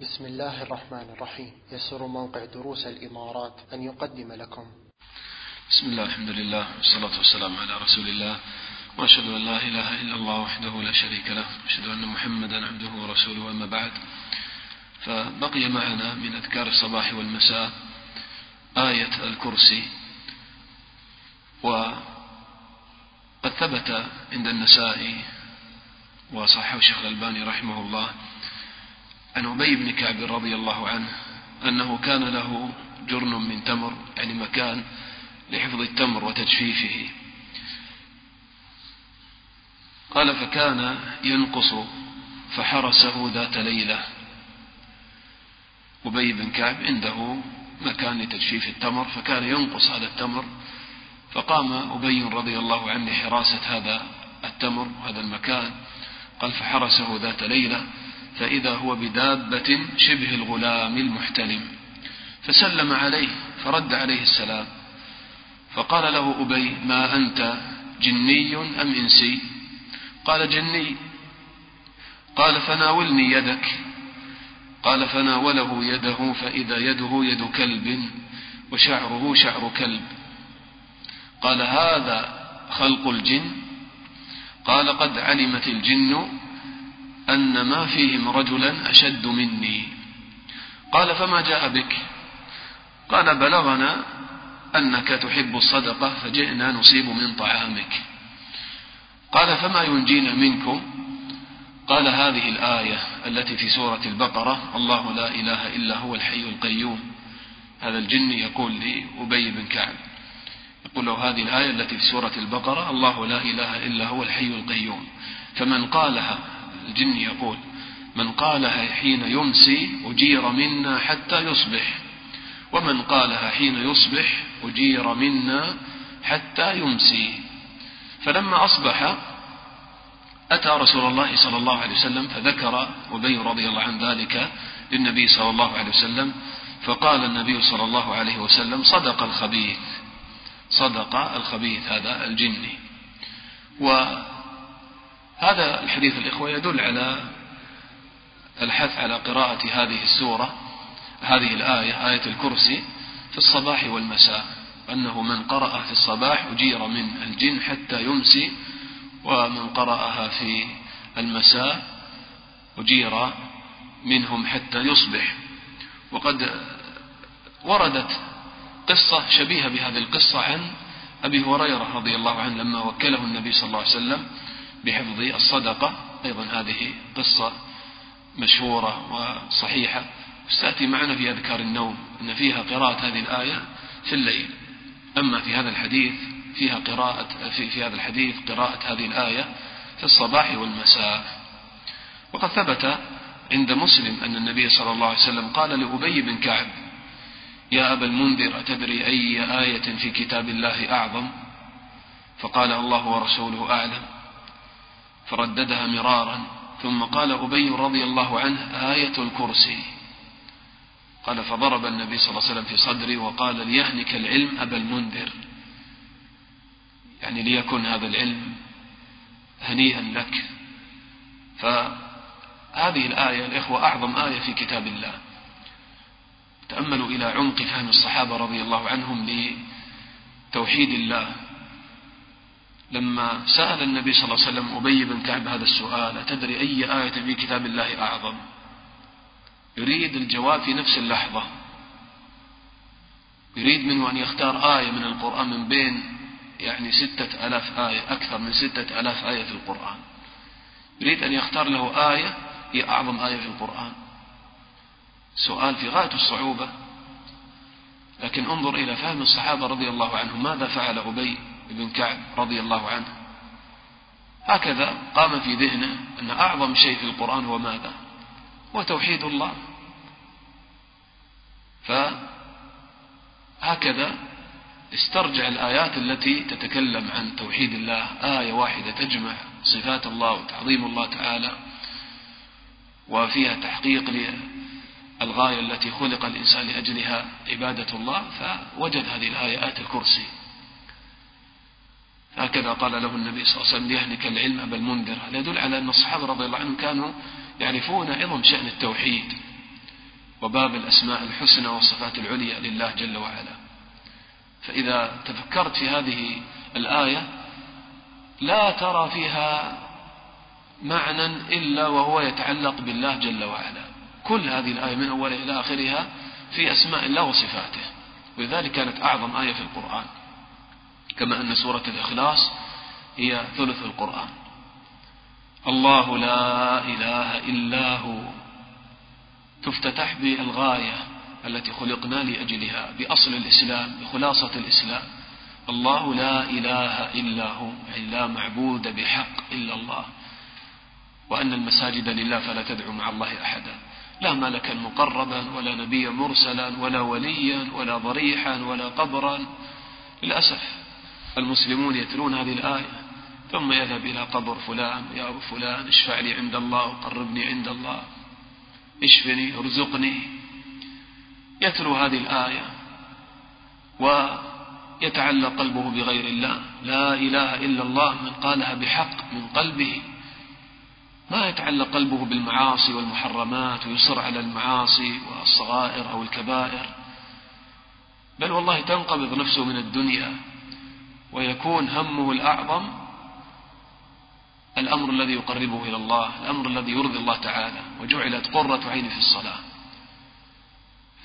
بسم الله الرحمن الرحيم. يسر موقع دروس الإمارات أن يقدم لكم. بسم الله الحمد لله والصلاة والسلام على رسول الله. وأشهد أن لا إله إلا الله وحده لا شريك له. وأشهد أن محمدا عبده ورسوله أما بعد. فبقي معنا من أذكار الصباح والمساء آية الكرسي. وقد ثبت عند النسائي وصححه الشيخ الألباني رحمه الله عن أبي بن كعب رضي الله عنه أنه كان له جرن من تمر يعني مكان لحفظ التمر وتجفيفه. قال فكان ينقص فحرسه ذات ليلة. أبي بن كعب عنده مكان لتجفيف التمر فكان ينقص هذا التمر فقام أبي رضي الله عنه لحراسة هذا التمر وهذا المكان قال فحرسه ذات ليلة. فإذا هو بدابة شبه الغلام المحتلم فسلم عليه فرد عليه السلام. فقال له أبي ما أنت جني أم إنسي؟ قال جني. قال فناولني يدك. قال فناوله يده فإذا يده يد كلب وشعره شعر كلب. قال هذا خلق الجن؟ قال قد علمت الجن أن ما فيهم رجلا أشد مني. قال فما جاء بك؟ قال بلغنا أنك تحب الصدقة فجئنا نصيب من طعامك. قال فما ينجينا منكم؟ قال هذه الآية التي في سورة البقرة الله لا إله إلا هو الحي القيوم. هذا الجن يقول لأبي بن كعب يقول له هذه الآية التي في سورة البقرة الله لا إله إلا هو الحي القيوم. فمن قالها الجن يقول من قالها حين يمسي أجير منا حتى يصبح ومن قالها حين يصبح أجير منا حتى يمسي. فلما أصبح أتى رسول الله صلى الله عليه وسلم فذكر أبي رضي الله عن ذلك للنبي صلى الله عليه وسلم فقال النبي صلى الله عليه وسلم صدق الخبيث صدق الخبيث هذا الجني وهذا الحديث الإخوة يدل على الحث على قراءة هذه السورة هذه الآية آية الكرسي في الصباح والمساء أنه من قرأ في الصباح أجير من الجن حتى يمسي ومن قرأها في المساء أجير منهم حتى يصبح. وقد وردت قصة شبيهة بهذه القصة عن أبي هريرة رضي الله عنه لما وكله النبي صلى الله عليه وسلم بحفظ الصدقة. أيضا هذه قصة مشهورة وصحيحة. ستأتي معنا في أذكار النوم أن فيها قراءة هذه الآية في الليل. أما في هذا الحديث فيها قراءة في, في هذا الحديث قراءة هذه الآية في الصباح والمساء. وقد ثبت عند مسلم أن النبي صلى الله عليه وسلم قال لأبي بن كعب يا أبا المنذر أتدري أي آية في كتاب الله أعظم؟ فقال الله ورسوله أعلم. فرددها مرارا ثم قال أبي رضي الله عنه آية الكرسي. قال فضرب النبي صلى الله عليه وسلم في صدري وقال ليهنك العلم أبا المنذر. يعني ليكن هذا العلم هنيئا لك. فهذه الآية الإخوة أعظم آية في كتاب الله. تأملوا إلى عمق فهم الصحابة رضي الله عنهم لتوحيد الله. لما سأل النبي صلى الله عليه وسلم أبي بن كعب هذا السؤال أتدري أي آية في كتاب الله أعظم؟ يريد الجواب في نفس اللحظة. يريد منه أن يختار آية من القرآن من بين يعني ستة ألاف آية أكثر من ستة ألاف آية في القرآن. يريد أن يختار له آية هي أعظم آية في القرآن. سؤال في غاية الصعوبة. لكن انظر إلى فهم الصحابة رضي الله عنهم ماذا فعل أبي؟ بن كعب رضي الله عنه. هكذا قام في ذهنه أن أعظم شيء في القرآن هو ماذا؟ هو توحيد الله. فهكذا استرجع الآيات التي تتكلم عن توحيد الله. آية واحدة تجمع صفات الله وتعظيم الله تعالى وفيها تحقيق للغاية التي خلق الإنسان لأجلها عبادة الله. فوجد هذه الآية آية الكرسي. هكذا قال له النبي صلى الله عليه وسلم ليهلك العلم أبا المنذر هذا يدل على أن الصحابة رضي الله عنهم كانوا يعرفون عظم شأن التوحيد وباب الأسماء الحسنى والصفات العليا لله جل وعلا. فإذا تفكرت في هذه الآية لا ترى فيها معنى إلا وهو يتعلق بالله جل وعلا. كل هذه الآية من أولها إلى آخرها في أسماء الله وصفاته. ولذلك كانت أعظم آية في القرآن. كما أن سورة الإخلاص هي ثلث القرآن. الله لا إله إلا هو. تفتتح بالغاية التي خلقنا لأجلها بأصل الإسلام بخلاصة الإسلام. الله لا إله إلا هو أي لا معبود بحق إلا الله. وأن المساجد لله فلا تدعو مع الله أحدا. لا ملكا مقربا ولا نبيا مرسلا ولا وليا ولا ضريحا ولا قبرا. للأسف المسلمون يتلون هذه الآية ثم يذهب إلى قبر فلان يا أبو فلان اشفع لي عند الله وقربني عند الله اشفني ارزقني. يتلو هذه الآية ويتعلق قلبه بغير الله. لا إله إلا الله من قالها بحق من قلبه. ما يتعلق قلبه بالمعاصي والمحرمات ويصر على المعاصي والصغائر أو الكبائر. بل والله تنقبض نفسه من الدنيا. ويكون همه الأعظم الأمر الذي يقربه إلى الله الأمر الذي يرضي الله تعالى وجعلت قرة عين في الصلاة.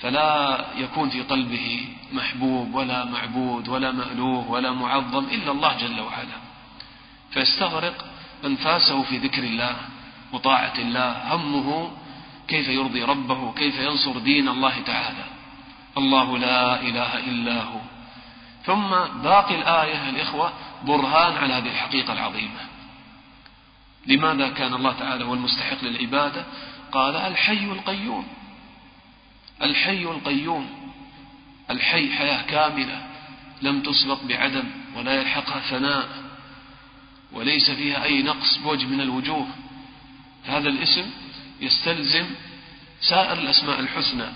فلا يكون في قلبه محبوب ولا معبود ولا مألوه ولا معظم إلا الله جل وعلا. فيستغرق أنفاسه في ذكر الله وطاعة الله همه كيف يرضي ربه كيف ينصر دين الله تعالى. الله لا إله إلا هو. ثم باقي الآية الإخوة برهان على هذه الحقيقة العظيمة. لماذا كان الله تعالى هو المستحق للعبادة؟ قال الحي القيوم. الحي القيوم. الحي حياة كاملة لم تسبق بعدم ولا يلحقها ثناء وليس فيها أي نقص بوجه من الوجوه. هذا الاسم يستلزم سائر الأسماء الحسنى.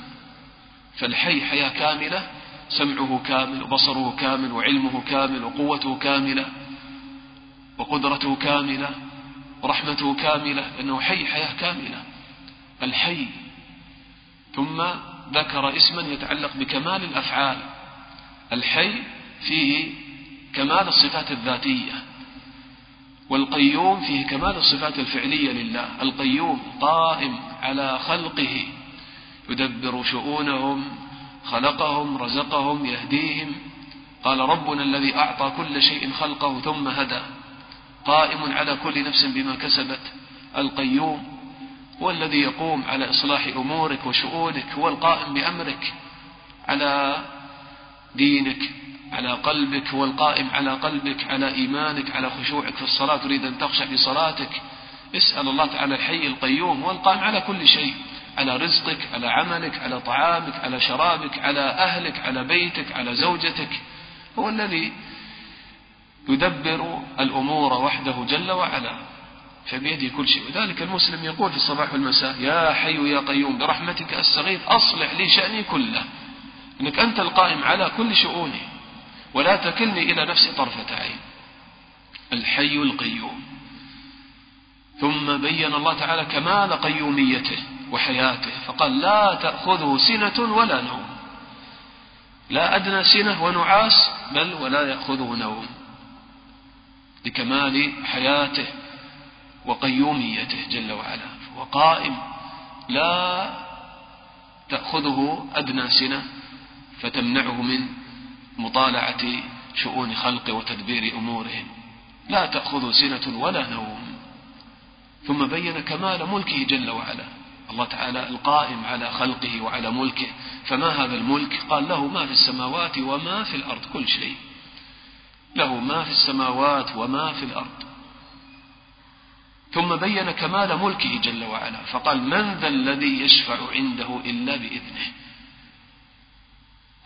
فالحي حياة كاملة سمعه كامل وبصره كامل وعلمه كامل وقوته كاملة وقدرته كاملة ورحمته كاملة لأنه حي حياة كاملة. الحي ثم ذكر اسما يتعلق بكمال الأفعال. الحي فيه كمال الصفات الذاتية والقيوم فيه كمال الصفات الفعلية لله. القيوم قائم على خلقه يدبر شؤونهم خلقهم رزقهم يهديهم. قال ربنا الذي أعطى كل شيء خلقه ثم هدى. قائم على كل نفس بما كسبت. القيوم هو الذي يقوم على إصلاح أمورك وشؤونك هو القائم بأمرك على دينك على قلبك هو القائم على قلبك على إيمانك على خشوعك في الصلاة. تريد أن تخشع في صلاتك. اسأل الله تعالى الحي القيوم هو القائم على كل شيء. على رزقك على عملك على طعامك على شرابك على أهلك على بيتك على زوجتك. هو الذي يدبر الأمور وحده جل وعلا فبيده كل شيء. وذلك المسلم يقول في الصباح والمساء يا حي يا قيوم برحمتك أستغيث أصلح لي شأني كله إنك أنت القائم على كل شؤوني ولا تكلني إلى نفسي طرفة عين. الحي القيوم. ثم بين الله تعالى كمال قيوميته. وحياته. فقال لا تأخذه سنة ولا نوم. لا أدنى سنة ونعاس بل ولا يأخذه نوم. لكمال حياته وقيوميته جل وعلا. هو قائم. لا تأخذه أدنى سنة فتمنعه من مطالعة شؤون خلقه وتدبير أمورهم. لا تأخذه سنة ولا نوم. ثم بين كمال ملكه جل وعلا. الله تعالى القائم على خلقه وعلى ملكه. فما هذا الملك؟ قال له ما في السماوات وما في الأرض. كل شيء. له ما في السماوات وما في الأرض. ثم بين كمال ملكه جل وعلا. فقال من ذا الذي يشفع عنده إلا بإذنه؟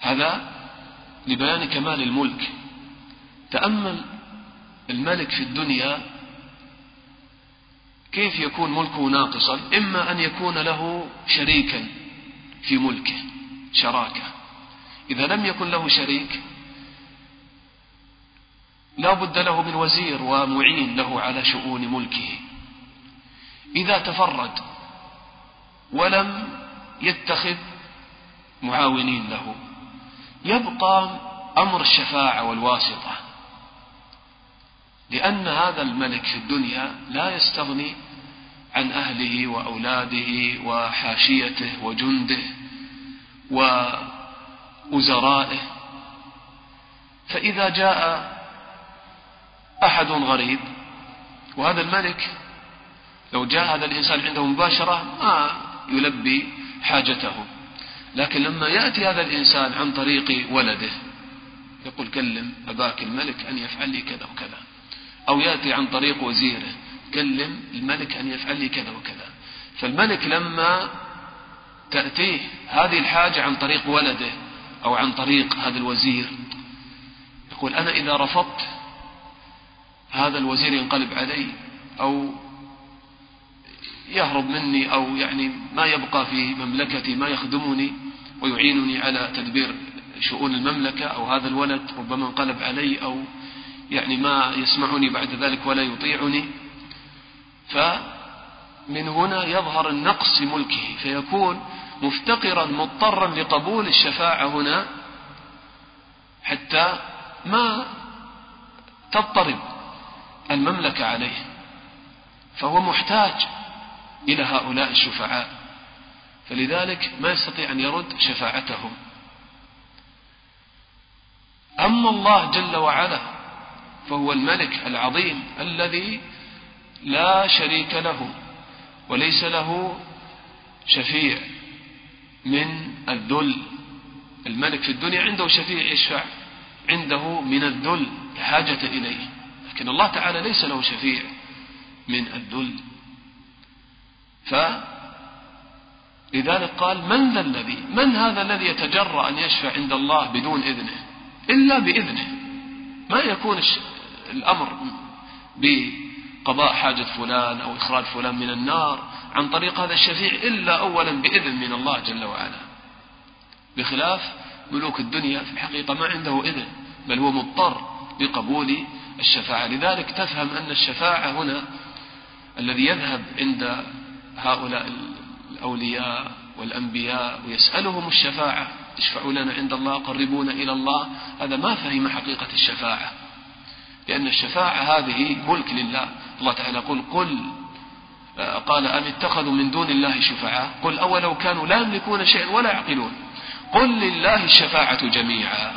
هذا لبيان كمال الملك. تأمل الملك في الدنيا كيف يكون ملكه ناقصا؟ إما أن يكون له شريكا في ملكه شراكة. إذا لم يكن له شريك لا بد له من وزير ومعين له على شؤون ملكه. إذا تفرد ولم يتخذ معاونين له يبقى أمر الشفاعة والواسطة. لأن هذا الملك في الدنيا لا يستغني عن أهله وأولاده وحاشيته وجنده ووزرائه فإذا جاء أحد غريب وهذا الملك لو جاء هذا الإنسان عنده مباشرة ما يلبي حاجته. لكن لما يأتي هذا الإنسان عن طريق ولده يقول كلم أباك الملك أن يفعل لي كذا وكذا أو يأتي عن طريق وزيره. كلم الملك أن يفعل لي كذا وكذا. فالملك لما تأتيه هذه الحاجة عن طريق ولده أو عن طريق هذا الوزير يقول أنا إذا رفضت هذا الوزير ينقلب علي أو يهرب مني أو يعني ما يبقى في مملكتي ما يخدمني ويعينني على تدبير شؤون المملكة أو هذا الولد ربما انقلب علي أو يعني ما يسمعني بعد ذلك ولا يطيعني. فمن هنا يظهر النقص في ملكه فيكون مفتقرا مضطرا لقبول الشفاعة هنا حتى ما تضطرب المملكة عليه فهو محتاج إلى هؤلاء الشفعاء فلذلك ما يستطيع أن يرد شفاعتهم. أما الله جل وعلا فهو الملك العظيم الذي لا شريك له وليس له شفيع من الذل. الملك في الدنيا عنده شفيع يشفع عنده من الذل حاجة إليه. لكن الله تعالى ليس له شفيع من الذل. فلذلك قال من ذا الذي من هذا الذي يتجرأ أن يشفع عند الله بدون إذنه؟ إلا بإذنه. ما يكون الأمر بقضاء حاجة فلان أو إخراج فلان من النار عن طريق هذا الشفيع إلا أولا بإذن من الله جل وعلا. بخلاف ملوك الدنيا في الحقيقة ما عنده إذن بل هو مضطر بقبول الشفاعة. لذلك تفهم أن الشفاعة هنا الذي يذهب عند هؤلاء الأولياء والأنبياء ويسألهم الشفاعة اشفعوا لنا عند الله قربونا إلى الله. هذا ما فهم حقيقة الشفاعة لأن الشفاعة هذه ملك لله. الله تعالى يقول قل قال أم اتخذوا من دون الله شفعاء؟ قل أولو كانوا لا يملكون شيئا ولا يعقلون. قل لله الشفاعة جميعا.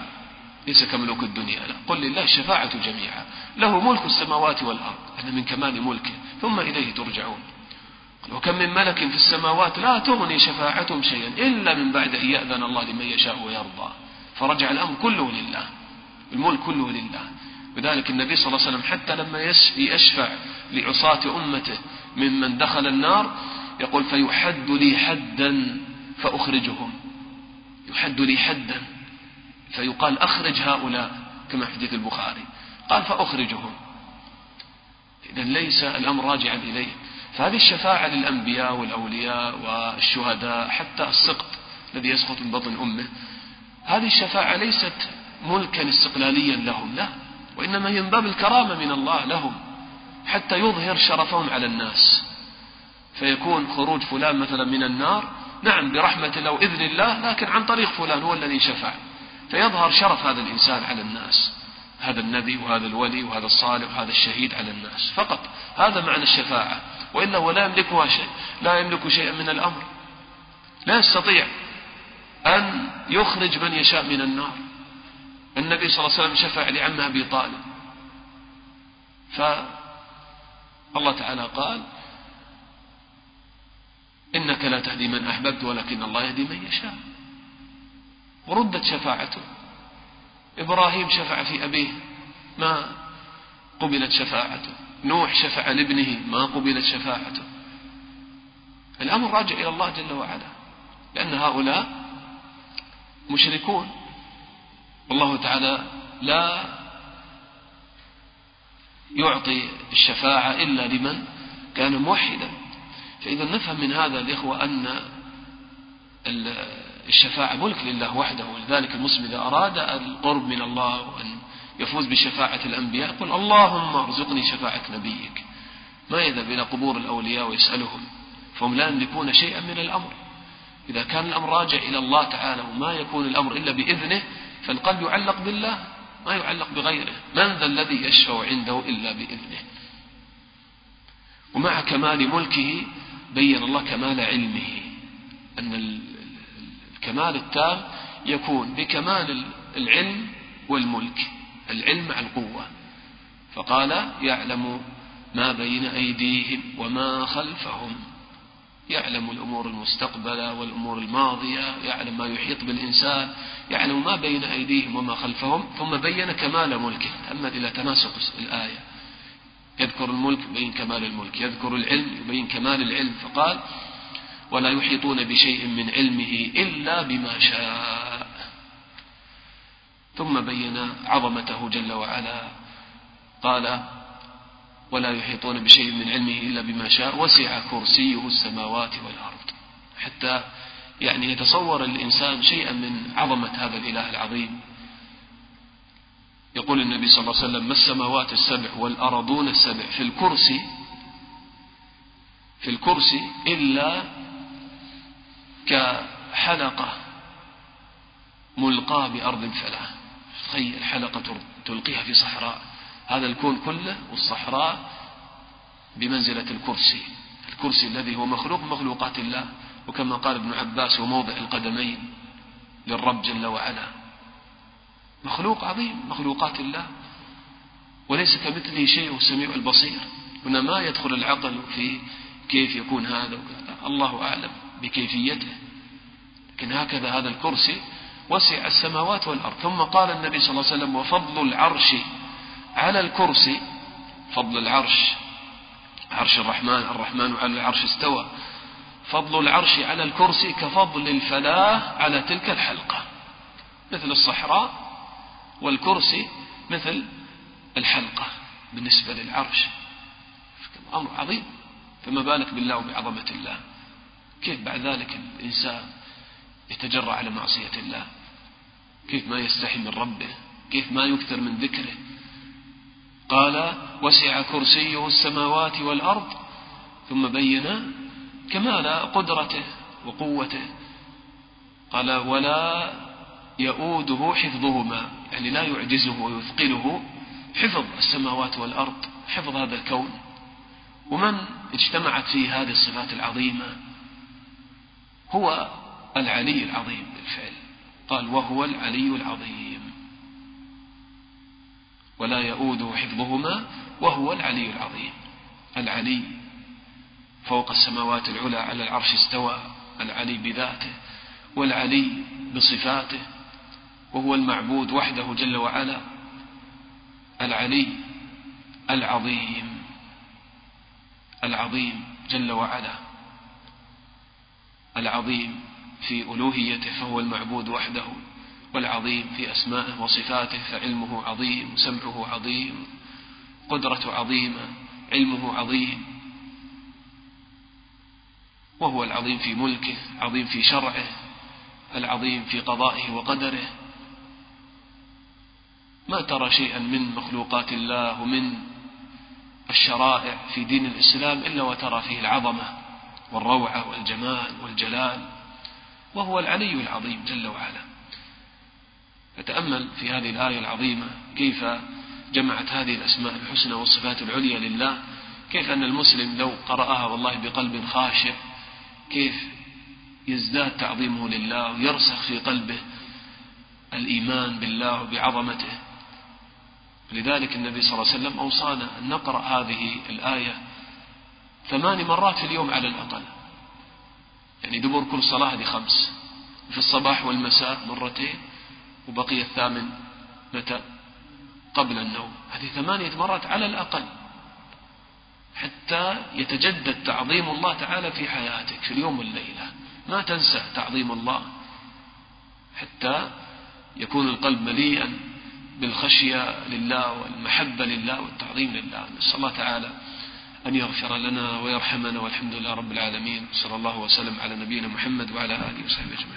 ليس كملوك الدنيا لا. قل لله الشفاعة جميعا. له ملك السماوات والأرض. هذا من كمال ملكه. ثم إليه ترجعون. وكم من ملك في السماوات لا تغني شفاعتهم شيئا إلا من بعد أن يأذن الله لمن يشاء ويرضى. فرجع الأمر كله لله. الملك كله لله. لذلك النبي صلى الله عليه وسلم حتى لما يشفع لعصاة أمته ممن دخل النار يقول فيحد لي حدا فأخرجهم. يحد لي حدا فيقال أخرج هؤلاء كما في حديث البخاري. قال فأخرجهم. إذا ليس الأمر راجعا إليه. فهذه الشفاعة للأنبياء والأولياء والشهداء حتى السقط الذي يسقط من بطن أمه هذه الشفاعة ليست ملكا استقلاليا لهم لا. وإنما هي من باب الكرامة من الله لهم حتى يظهر شرفهم على الناس. فيكون خروج فلان مثلا من النار نعم برحمة الله وإذن الله لكن عن طريق فلان هو الذي شفع. فيظهر شرف هذا الإنسان على الناس هذا النبي وهذا الولي وهذا الصالح وهذا الشهيد على الناس. فقط هذا معنى الشفاعة. وإلا هو لا يملكها شيء لا يملك شيئا من الأمر. لا يستطيع أن يخرج من يشاء من النار. النبي صلى الله عليه وسلم شفع لعمه أبي طالب. فالله تعالى قال إنك لا تهدي من أحببت ولكن الله يهدي من يشاء. وردت شفاعته. إبراهيم شفع في أبيه ما قبلت شفاعته. نوح شفع لابنه ما قبلت شفاعته. الأمر راجع إلى الله جل وعلا لأن هؤلاء مشركون. والله تعالى لا يعطي الشفاعة إلا لمن كان موحدا. فإذا نفهم من هذا الإخوة أن الشفاعة ملك لله وحده ولذلك المسلم إذا أراد القرب من الله وأن يفوز بشفاعة الأنبياء يقول اللهم ارزقني شفاعة نبيك. ما يذهب إلى قبور الأولياء ويسألهم فهم لا يملكون شيئا من الأمر. إذا كان الأمر راجع إلى الله تعالى وما يكون الأمر إلا بإذنه فالقلب يعلق بالله ما يعلق بغيره من ذا الذي يشفع عنده إلا بإذنه. ومع كمال ملكه بين الله كمال علمه. أن الكمال التام يكون بكمال العلم والملك العلم مع القوة. فقال يعلم ما بين أيديهم وما خلفهم. يعلم الأمور المستقبلة والأمور الماضية يعلم ما يحيط بالإنسان يعلم ما بين أيديهم وما خلفهم ثم بين كمال ملكه. تأمل إلى تناسق الآية. يذكر الملك يبين كمال الملك يذكر العلم يبين كمال العلم. فقال ولا يحيطون بشيء من علمه إلا بما شاء. ثم بين عظمته جل وعلا. قال ولا يحيطون بشيء من علمه إلا بما شاء وسع كرسيه السماوات والأرض. حتى يعني يتصور الإنسان شيئا من عظمة هذا الإله العظيم. يقول النبي صلى الله عليه وسلم ما السماوات السبع والأرضون السبع؟ في الكرسي في الكرسي إلا كحلقة ملقاة بأرض فلاة تخيل حلقة تلقيها في صحراء. هذا الكون كله والصحراء بمنزلة الكرسي. الكرسي الذي هو مخلوق مخلوقات الله وكما قال ابن عباس هو موضع القدمين للرب جل وعلا. مخلوق عظيم مخلوقات الله وليس كمثله شيء هو السميع البصير. هنا ما يدخل العقل في كيف يكون هذا الله أعلم بكيفيته. لكن هكذا هذا الكرسي وسع السماوات والأرض. ثم قال النبي صلى الله عليه وسلم وفضل العرش على الكرسي فضل العرش عرش الرحمن الرحمن على العرش استوى. فضل العرش على الكرسي كفضل الفلاة على تلك الحلقة. مثل الصحراء والكرسي مثل الحلقة بالنسبة للعرش. أمر عظيم. فما بالك بالله وبعظمة الله؟ كيف بعد ذلك الإنسان يتجرع على معصية الله؟ كيف ما يستحي من ربه؟ كيف ما يكثر من ذكره؟ قال وسع كرسيه السماوات والأرض ثم بين كمال قدرته وقوته. قال ولا يؤوده حفظهما يعني لا يعجزه ويثقله حفظ السماوات والأرض حفظ هذا الكون. ومن اجتمعت فيه هذه الصفات العظيمة؟ هو العلي العظيم بالفعل. قال وهو العلي العظيم. ولا يؤوده حفظهما وهو العلي العظيم. العلي فوق السماوات العلى على العرش استوى العلي بذاته والعلي بصفاته وهو المعبود وحده جل وعلا. العلي العظيم العظيم جل وعلا. العظيم في ألوهيته فهو المعبود وحده. والعظيم في أسمائه وصفاته فعلمه عظيم سمعه عظيم قدرته عظيمة علمه عظيم. وهو العظيم في ملكه عظيم في شرعه العظيم في قضائه وقدره. ما ترى شيئا من مخلوقات الله ومن الشرائع في دين الإسلام إلا وترى فيه العظمة والروعة والجمال والجلال. وهو العلي العظيم جل وعلا. فتأمل في هذه الآية العظيمة كيف جمعت هذه الأسماء الحسنى والصفات العليا لله كيف أن المسلم لو قرأها والله بقلب خاشع كيف يزداد تعظيمه لله ويرسخ في قلبه الإيمان بالله وبعظمته. لذلك النبي صلى الله عليه وسلم أوصانا أن نقرأ هذه الآية ثمان مرات في اليوم على الأقل. يعني دبر كل صلاة هذه خمس في الصباح والمساء مرتين وبقي الثامن متى؟ قبل النوم. هذه ثمانية مرات على الأقل. حتى يتجدد تعظيم الله تعالى في حياتك في اليوم والليلة. ما تنسى تعظيم الله. حتى يكون القلب مليئا بالخشية لله والمحبة لله والتعظيم لله. نسأل الله تعالى أن يغفر لنا ويرحمنا والحمد لله رب العالمين. صلى الله وسلم على نبينا محمد وعلى آله وصحبه أجمعين.